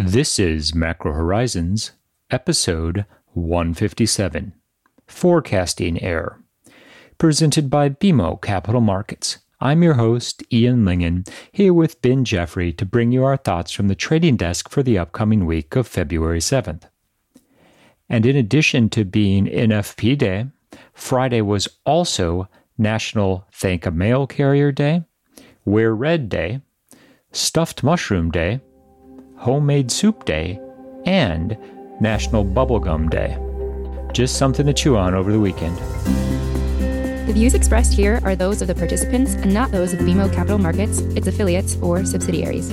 This is Macro Horizons, episode 157 Forecasting Error, presented by BMO Capital Markets. I'm your host, Ian Lyngen, here with Ben Jeffrey to bring you our thoughts from the trading desk for the upcoming week of February 7th. And in addition to being NFP Day, Friday was also National Thank a Mail Carrier Day, Wear Red Day, Stuffed Mushroom Day, Homemade Soup Day, and National Bubblegum Day. Just something to chew on over the weekend. The views expressed here are those of the participants and not those of BMO Capital Markets, its affiliates, or subsidiaries.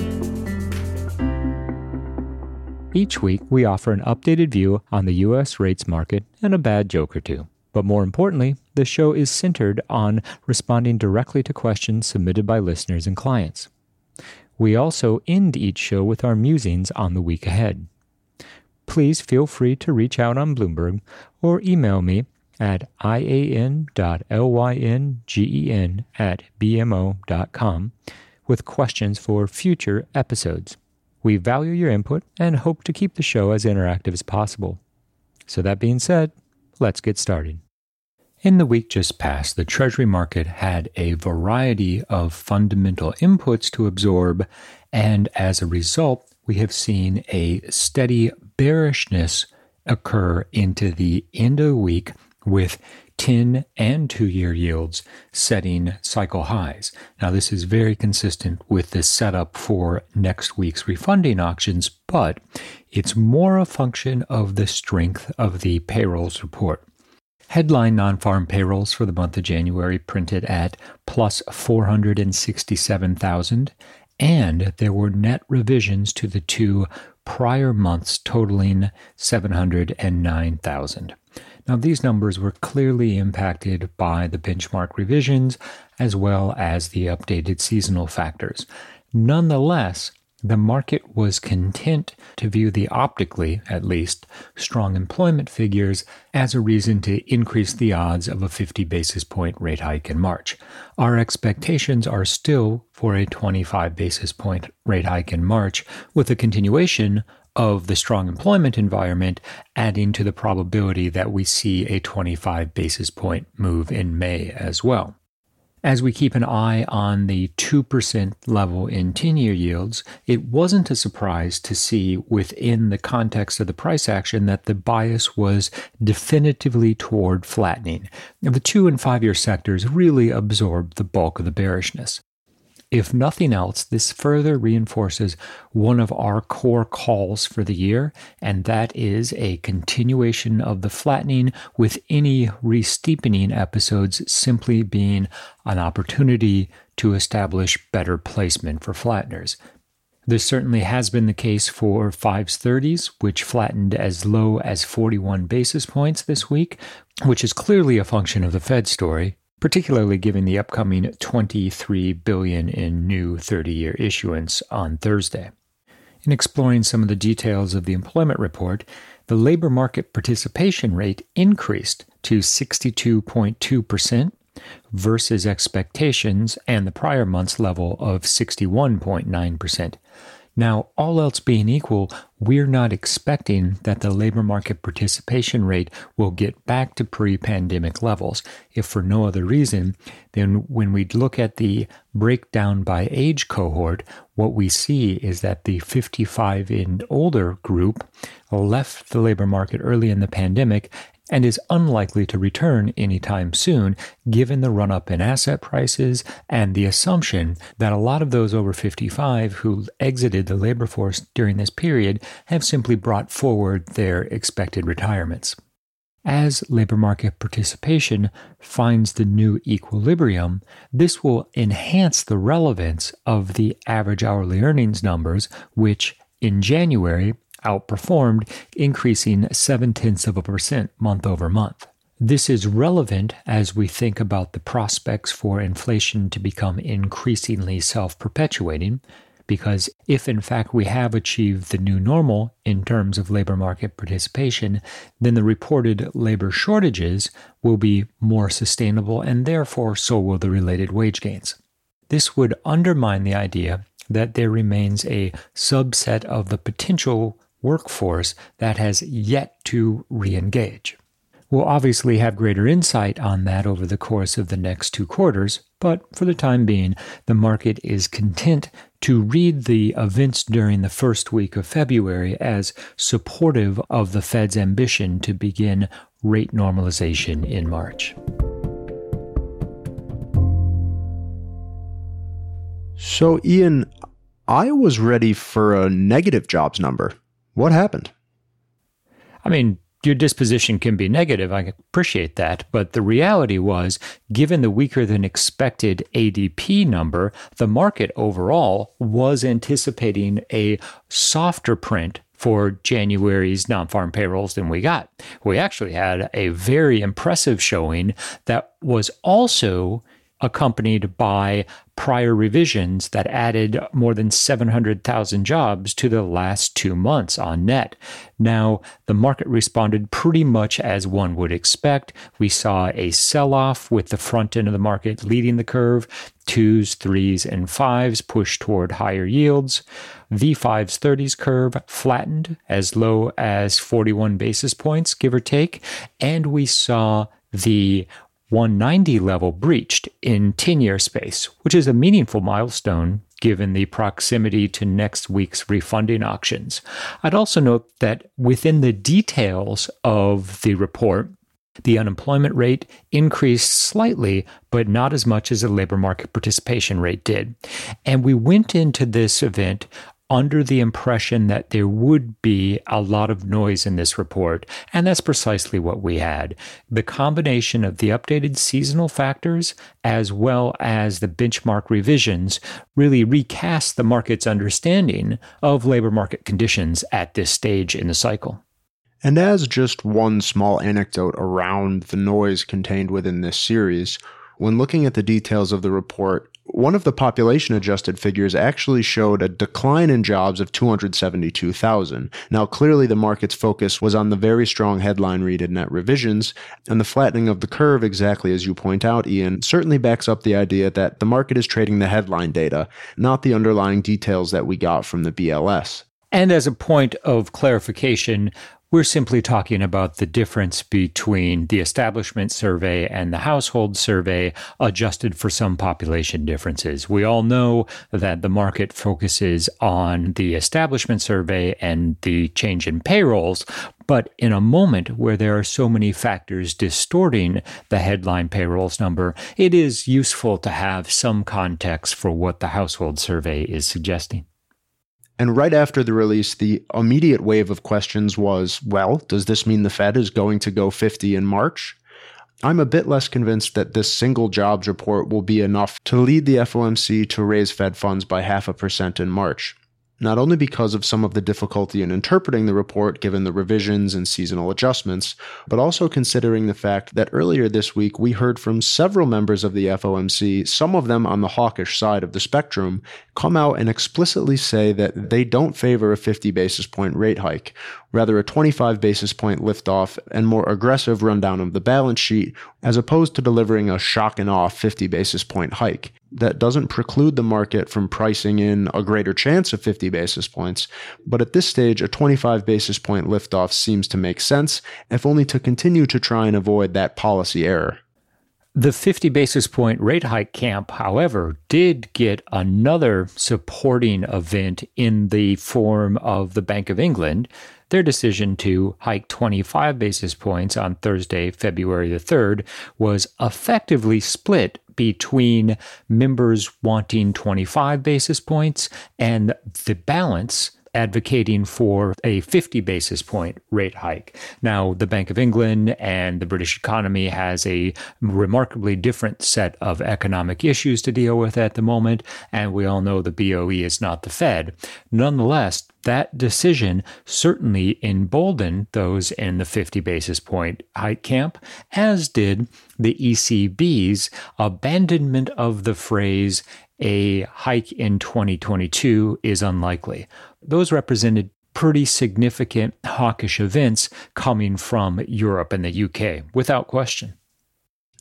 Each week, we offer an updated view on the U.S. rates market and a bad joke or two. But more importantly, the show is centered on responding directly to questions submitted by listeners and clients. We also end each show with our musings on the week ahead. Please feel free to reach out on Bloomberg or email me at ian.lyngen at bmo.com with questions for future episodes. We value your input and hope to keep the show as interactive as possible. So, that being said, let's get started. In the week just past, the Treasury market had a variety of fundamental inputs to absorb, and as a result, we have seen a steady bearishness occur into the end of the week with 10 and 2 year yields setting cycle highs. Now, this is very consistent with the setup for next week's refunding auctions, but it's more a function of the strength of the payrolls report. Headline non farm payrolls for the month of January printed at plus 467,000, and there were net revisions to the two prior months totaling 709,000. Now, these numbers were clearly impacted by the benchmark revisions as well as the updated seasonal factors. Nonetheless, the market was content to view the optically, at least, strong employment figures as a reason to increase the odds of a 50 basis point rate hike in March. Our expectations are still for a 25 basis point rate hike in March, with a continuation of the strong employment environment, adding to the probability that we see a 25 basis point move in May as well. As we keep an eye on the 2% level in 10 year yields, it wasn't a surprise to see within the context of the price action that the bias was definitively toward flattening. The two and five year sectors really absorbed the bulk of the bearishness. If nothing else, this further reinforces one of our core calls for the year, and that is a continuation of the flattening, with any re-steepening episodes simply being an opportunity to establish better placement for flatteners. This certainly has been the case for 5s 30s, which flattened as low as 41 basis points this week, which is clearly a function of the Fed story, particularly given the upcoming 23 billion in new 30-year issuance on Thursday. In exploring some of the details of the employment report, the labor market participation rate increased to 62.2% versus expectations and the prior month's level of 61.9%. Now, all else being equal, we're not expecting that the labor market participation rate will get back to pre pandemic levels. If for no other reason, then when we look at the breakdown by age cohort, what we see is that the 55 and older group left the labor market early in the pandemic and is unlikely to return anytime soon, given the run up in asset prices and the assumption that a lot of those over 55 who exited the labor force during this period have simply brought forward their expected retirements. As labor market participation finds the new equilibrium, this will enhance the relevance of the average hourly earnings numbers, which in January outperformed, increasing seven tenths of a percent month over month. This is relevant as we think about the prospects for inflation to become increasingly self perpetuating, because if in fact we have achieved the new normal in terms of labor market participation, then the reported labor shortages will be more sustainable and therefore so will the related wage gains. This would undermine the idea that there remains a subset of the potential workforce that has yet to re engage. We'll obviously have greater insight on that over the course of the next two quarters, but for the time being, the market is content to read the events during the first week of February as supportive of the Fed's ambition to begin rate normalization in March. So, Ian, I was ready for a negative jobs number. What happened? I mean, your disposition can be negative. I appreciate that. But the reality was, given the weaker than expected ADP number, the market overall was anticipating a softer print for January's non farm payrolls than we got. We actually had a very impressive showing that was also accompanied by prior revisions that added more than 700,000 jobs to the last two months on net. Now, the market responded pretty much as one would expect. We saw a sell off with the front end of the market leading the curve. Twos, threes, and fives pushed toward higher yields. The 5's 30s curve flattened as low as 41 basis points, give or take. And we saw the 190 level breached in 10 year space, which is a meaningful milestone given the proximity to next week's refunding auctions. I'd also note that within the details of the report, the unemployment rate increased slightly, but not as much as the labor market participation rate did. And we went into this event under the impression that there would be a lot of noise in this report, and that's precisely what we had. The combination of the updated seasonal factors as well as the benchmark revisions really recast the market's understanding of labor market conditions at this stage in the cycle. And as just one small anecdote around the noise contained within this series, when looking at the details of the report, one of the population adjusted figures actually showed a decline in jobs of 272,000. Now, clearly, the market's focus was on the very strong headline read and net revisions, and the flattening of the curve, exactly as you point out, Ian, certainly backs up the idea that the market is trading the headline data, not the underlying details that we got from the BLS. And as a point of clarification, we're simply talking about the difference between the establishment survey and the household survey adjusted for some population differences. We all know that the market focuses on the establishment survey and the change in payrolls, but in a moment where there are so many factors distorting the headline payrolls number, it is useful to have some context for what the household survey is suggesting. And right after the release, the immediate wave of questions was well, does this mean the Fed is going to go 50 in March? I'm a bit less convinced that this single jobs report will be enough to lead the FOMC to raise Fed funds by half a percent in March not only because of some of the difficulty in interpreting the report given the revisions and seasonal adjustments, but also considering the fact that earlier this week we heard from several members of the FOMC, some of them on the hawkish side of the spectrum, come out and explicitly say that they don't favor a 50 basis point rate hike, rather a 25 basis point liftoff and more aggressive rundown of the balance sheet, as opposed to delivering a shock and awe 50 basis point hike that doesn't preclude the market from pricing in a greater chance of 50 basis points, but at this stage, a 25 basis point liftoff seems to make sense, if only to continue to try and avoid that policy error. The 50 basis point rate hike camp, however, did get another supporting event in the form of the Bank of England. Their decision to hike 25 basis points on Thursday, February the 3rd, was effectively split between members wanting 25 basis points and the balance advocating for a 50 basis point rate hike. Now, the Bank of England and the British economy has a remarkably different set of economic issues to deal with at the moment, and we all know the BOE is not the Fed. Nonetheless, that decision certainly emboldened those in the 50 basis point hike camp, as did the ECB's abandonment of the phrase a hike in 2022 is unlikely. Those represented pretty significant hawkish events coming from Europe and the UK, without question.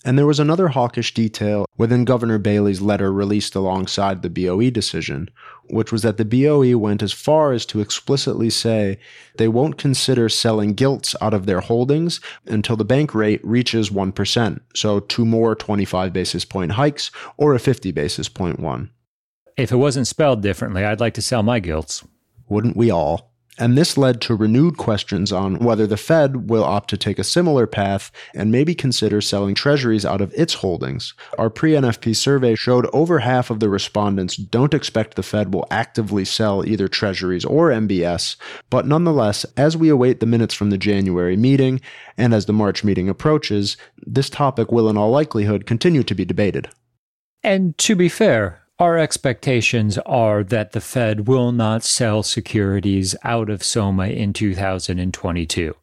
And there was another hawkish detail within Governor Bailey's letter released alongside the BOE decision, which was that the BOE went as far as to explicitly say they won't consider selling gilts out of their holdings until the bank rate reaches 1%, so two more 25 basis point hikes or a 50 basis point one. If it wasn't spelled differently, I'd like to sell my gilts. Wouldn't we all? And this led to renewed questions on whether the Fed will opt to take a similar path and maybe consider selling treasuries out of its holdings. Our pre NFP survey showed over half of the respondents don't expect the Fed will actively sell either treasuries or MBS, but nonetheless, as we await the minutes from the January meeting and as the March meeting approaches, this topic will in all likelihood continue to be debated. And to be fair, our expectations are that the Fed will not sell securities out of SOMA in 2022.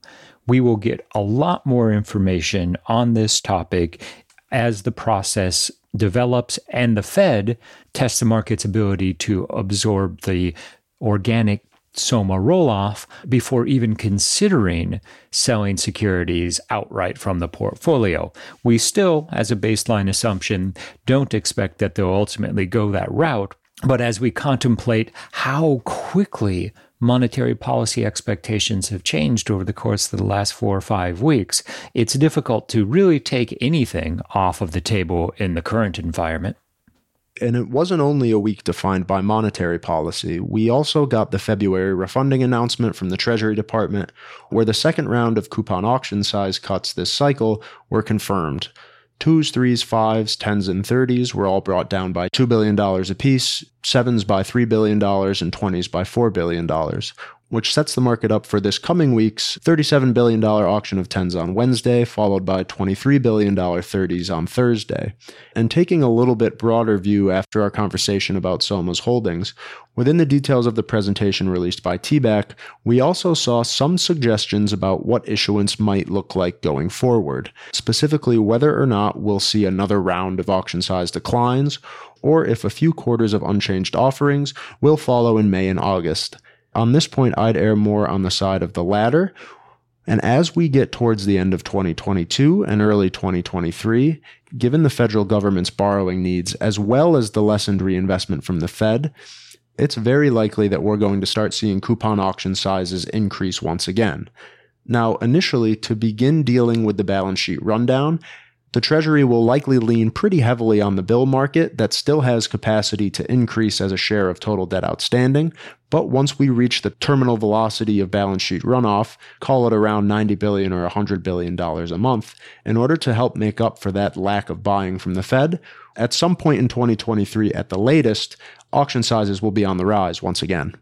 We will get a lot more information on this topic as the process develops and the Fed tests the market's ability to absorb the organic SOMA roll off before even considering selling securities outright from the portfolio. We still, as a baseline assumption, don't expect that they'll ultimately go that route. But as we contemplate how quickly monetary policy expectations have changed over the course of the last four or five weeks, it's difficult to really take anything off of the table in the current environment. And it wasn't only a week defined by monetary policy. We also got the February refunding announcement from the Treasury Department, where the second round of coupon auction size cuts this cycle were confirmed. Twos, threes, fives, tens, and thirties were all brought down by $2 billion apiece, sevens by $3 billion, and twenties by $4 billion, which sets the market up for this coming week's $37 billion auction of 10s on Wednesday, followed by $23 billion 30s on Thursday. And taking a little bit broader view after our conversation about SOMA's holdings, within the details of the presentation released by TBAC, we also saw some suggestions about what issuance might look like going forward, specifically whether or not we'll see another round of auction size declines, or if a few quarters of unchanged offerings will follow in May and August. On this point, I'd err more on the side of the latter. And as we get towards the end of 2022 and early 2023, given the federal government's borrowing needs as well as the lessened reinvestment from the Fed, it's very likely that we're going to start seeing coupon auction sizes increase once again. Now, initially, to begin dealing with the balance sheet rundown, the Treasury will likely lean pretty heavily on the bill market that still has capacity to increase as a share of total debt outstanding. But once we reach the terminal velocity of balance sheet runoff, call it around 90 billion or 100 billion dollars a month, in order to help make up for that lack of buying from the Fed, at some point in 2023 at the latest, auction sizes will be on the rise once again.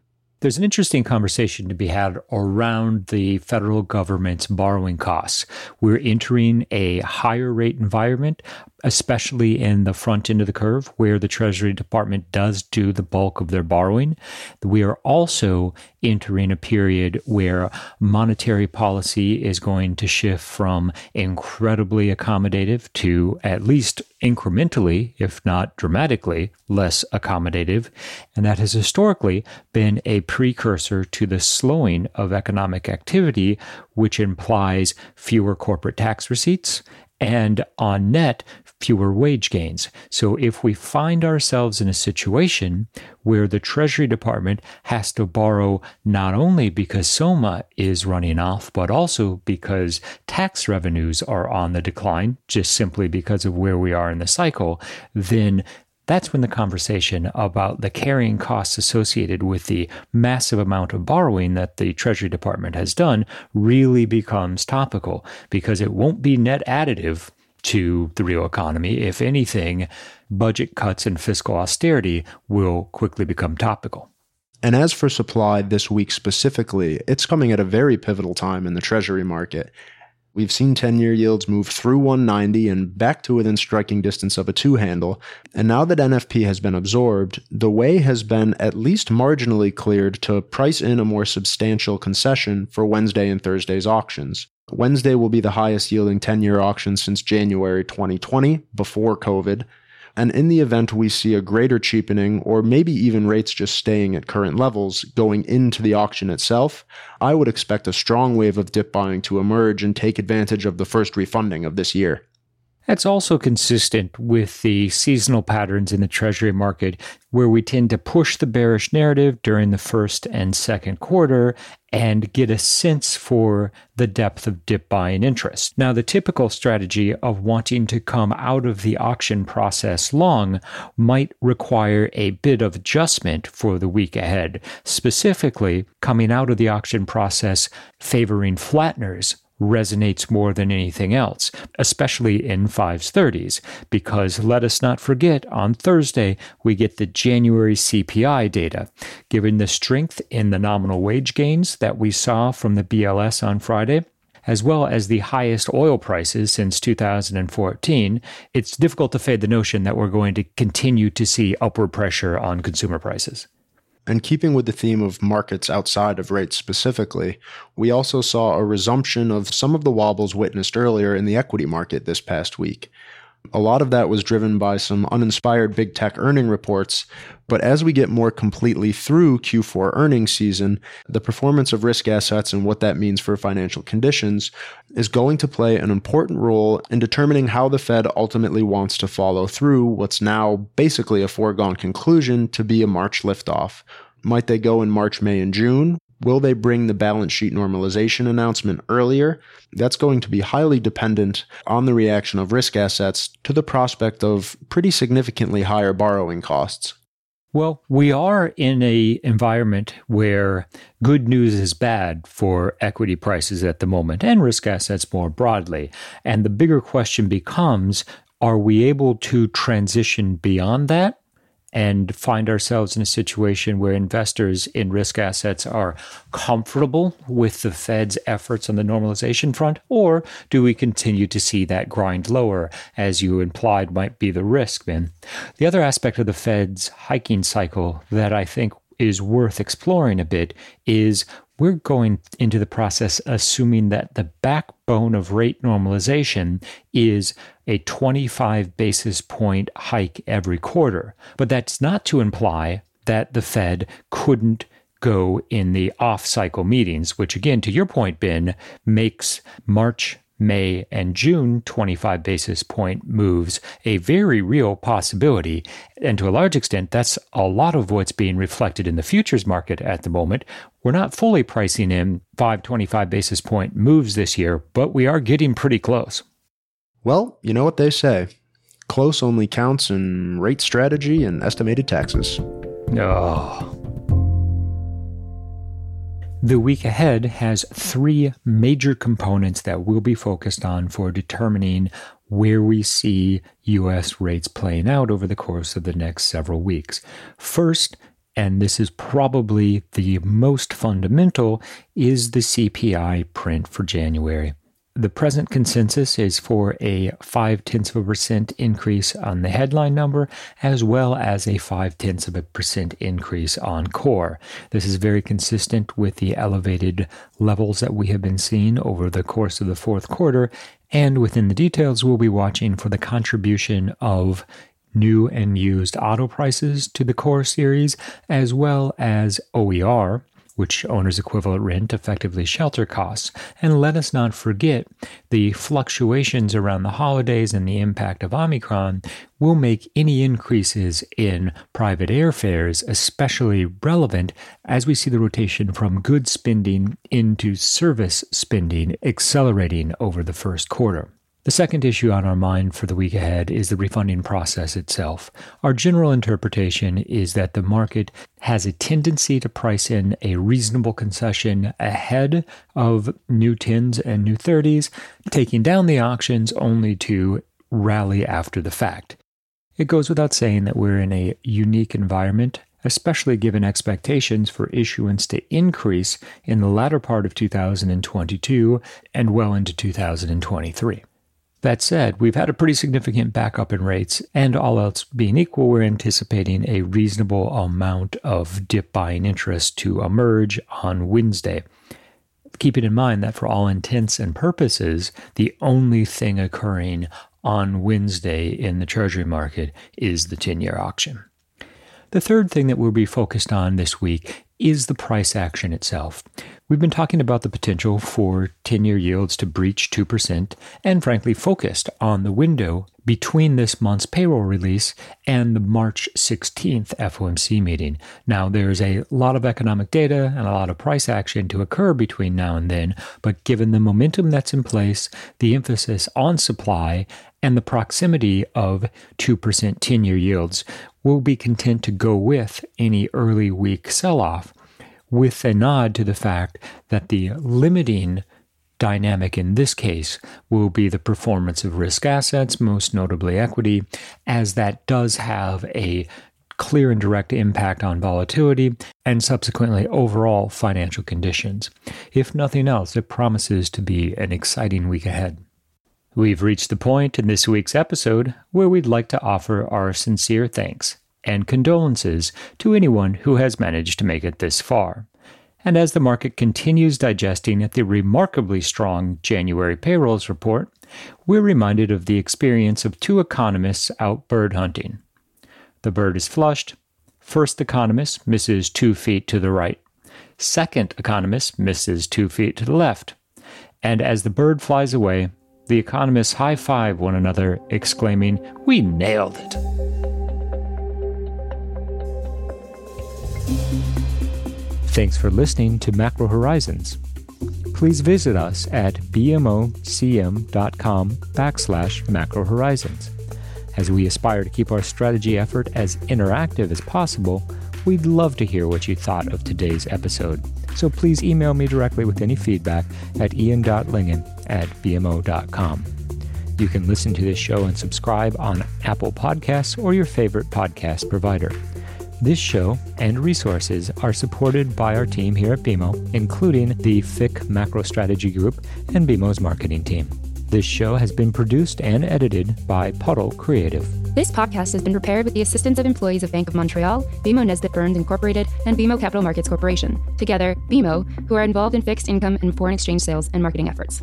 There's an interesting conversation to be had around the federal government's borrowing costs. We're entering a higher rate environment, especially in the front end of the curve where the Treasury Department does do the bulk of their borrowing. We are also entering a period where monetary policy is going to shift from incredibly accommodative to at least incrementally, if not dramatically, less accommodative. And that has historically been a precursor to the slowing of economic activity, which implies fewer corporate tax receipts and on net, fewer wage gains. So if we find ourselves in a situation where the Treasury Department has to borrow not only because SOMA is running off, but also because tax revenues are on the decline, just simply because of where we are in the cycle, then that's when the conversation about the carrying costs associated with the massive amount of borrowing that the Treasury Department has done really becomes topical because it won't be net additive to the real economy. If anything, budget cuts and fiscal austerity will quickly become topical. And as for supply this week specifically, it's coming at a very pivotal time in the Treasury market. We've seen 10 year yields move through 190 and back to within striking distance of a two handle. And now that NFP has been absorbed, the way has been at least marginally cleared to price in a more substantial concession for Wednesday and Thursday's auctions. Wednesday will be the highest yielding 10 year auction since January 2020, before COVID. And in the event we see a greater cheapening, or maybe even rates just staying at current levels going into the auction itself, I would expect a strong wave of dip buying to emerge and take advantage of the first refunding of this year. That's also consistent with the seasonal patterns in the Treasury market, where we tend to push the bearish narrative during the first and second quarter and get a sense for the depth of dip buying interest. Now, the typical strategy of wanting to come out of the auction process long might require a bit of adjustment for the week ahead, specifically coming out of the auction process favoring flatteners resonates more than anything else, especially in 5s 30s, because let us not forget on Thursday we get the January CPI data. Given the strength in the nominal wage gains that we saw from the BLS on Friday, as well as the highest oil prices since 2014, it's difficult to fade the notion that we're going to continue to see upward pressure on consumer prices. And keeping with the theme of markets outside of rates specifically, we also saw a resumption of some of the wobbles witnessed earlier in the equity market this past week. A lot of that was driven by some uninspired big tech earning reports, but as we get more completely through Q4 earnings season, the performance of risk assets and what that means for financial conditions is going to play an important role in determining how the Fed ultimately wants to follow through what's now basically a foregone conclusion to be a March liftoff. Might they go in March, May, and June? Will they bring the balance sheet normalization announcement earlier? That's going to be highly dependent on the reaction of risk assets to the prospect of pretty significantly higher borrowing costs. Well, we are in a environment where good news is bad for equity prices at the moment and risk assets more broadly. And the bigger question becomes, are we able to transition beyond that? And find ourselves in a situation where investors in risk assets are comfortable with the Fed's efforts on the normalization front? Or do we continue to see that grind lower, as you implied might be the risk, Ben? The other aspect of the Fed's hiking cycle that I think is worth exploring a bit is we're going into the process assuming that the backbone of rate normalization is a 25 basis point hike every quarter. But that's not to imply that the Fed couldn't go in the off cycle meetings, which again, to your point, Ben, makes March May, and June 25 basis point moves a very real possibility. And to a large extent, that's a lot of what's being reflected in the futures market at the moment. We're not fully pricing in 525 basis point moves this year, but we are getting pretty close. Well, you know what they say close only counts in rate strategy and estimated taxes. Oh. The week ahead has three major components that we'll be focused on for determining where we see US rates playing out over the course of the next several weeks. First, and this is probably the most fundamental, is the CPI print for January. The present consensus is for a 5 tenths of a percent increase on the headline number, as well as a 5 tenths of a percent increase on core. This is very consistent with the elevated levels that we have been seeing over the course of the fourth quarter. And within the details, we'll be watching for the contribution of new and used auto prices to the core series, as well as OER, which owner's equivalent rent effectively shelter costs. And let us not forget the fluctuations around the holidays and the impact of Omicron will make any increases in private airfares especially relevant as we see the rotation from goods spending into service spending accelerating over the first quarter. The second issue on our mind for the week ahead is the refunding process itself. Our general interpretation is that the market has a tendency to price in a reasonable concession ahead of new 10s and new 30s, taking down the auctions only to rally after the fact. It goes without saying that we're in a unique environment especially given expectations for issuance to increase in the latter part of 2022 and well into 2023. That said, we've had a pretty significant backup in rates, and all else being equal, we're anticipating a reasonable amount of dip buying interest to emerge on Wednesday. Keeping in mind that for all intents and purposes, the only thing occurring on Wednesday in the Treasury market is the 10 year auction. The third thing that we'll be focused on this week is the price action itself. We've been talking about the potential for 10 year yields to breach 2% and frankly focused on the window between this month's payroll release and the March 16th FOMC meeting. Now, there's a lot of economic data and a lot of price action to occur between now and then, but given the momentum that's in place, the emphasis on supply, and the proximity of 2% 10 year yields, we'll be content to go with any early week sell off with a nod to the fact that the limiting dynamic in this case will be the performance of risk assets, most notably equity, as that does have a clear and direct impact on volatility and subsequently overall financial conditions. If nothing else, it promises to be an exciting week ahead. We've reached the point in this week's episode where we'd like to offer our sincere thanks and condolences to anyone who has managed to make it this far. And as the market continues digesting the remarkably strong January payrolls report, we're reminded of the experience of two economists out bird hunting. The bird is flushed. First economist misses two feet to the right. Second economist misses two feet to the left. And as the bird flies away, the economists high five one another, exclaiming, We nailed it! Thanks for listening to Macro Horizons. Please visit us at bmocm.com backslash macro horizons. As we aspire to keep our strategy effort as interactive as possible, we'd love to hear what you thought of today's episode. So please email me directly with any feedback at ian.lyngen at bmo.com. You can listen to this show and subscribe on Apple Podcasts or your favorite podcast provider. This show and resources are supported by our team here at BMO, including the FIC Macro Strategy Group and BMO's marketing team. This show has been produced and edited by Puddle Creative. This podcast has been prepared with the assistance of employees of Bank of Montreal, BMO Nesbitt Burns Incorporated, and BMO Capital Markets Corporation. Together, BMO, who are involved in fixed income and foreign exchange sales and marketing efforts.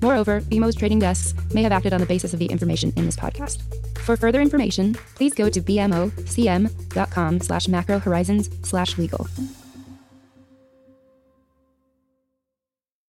Moreover, BMO's trading desks may have acted on the basis of the information in this podcast. For further information, please go to bmocm.com slash macro horizons slash legal.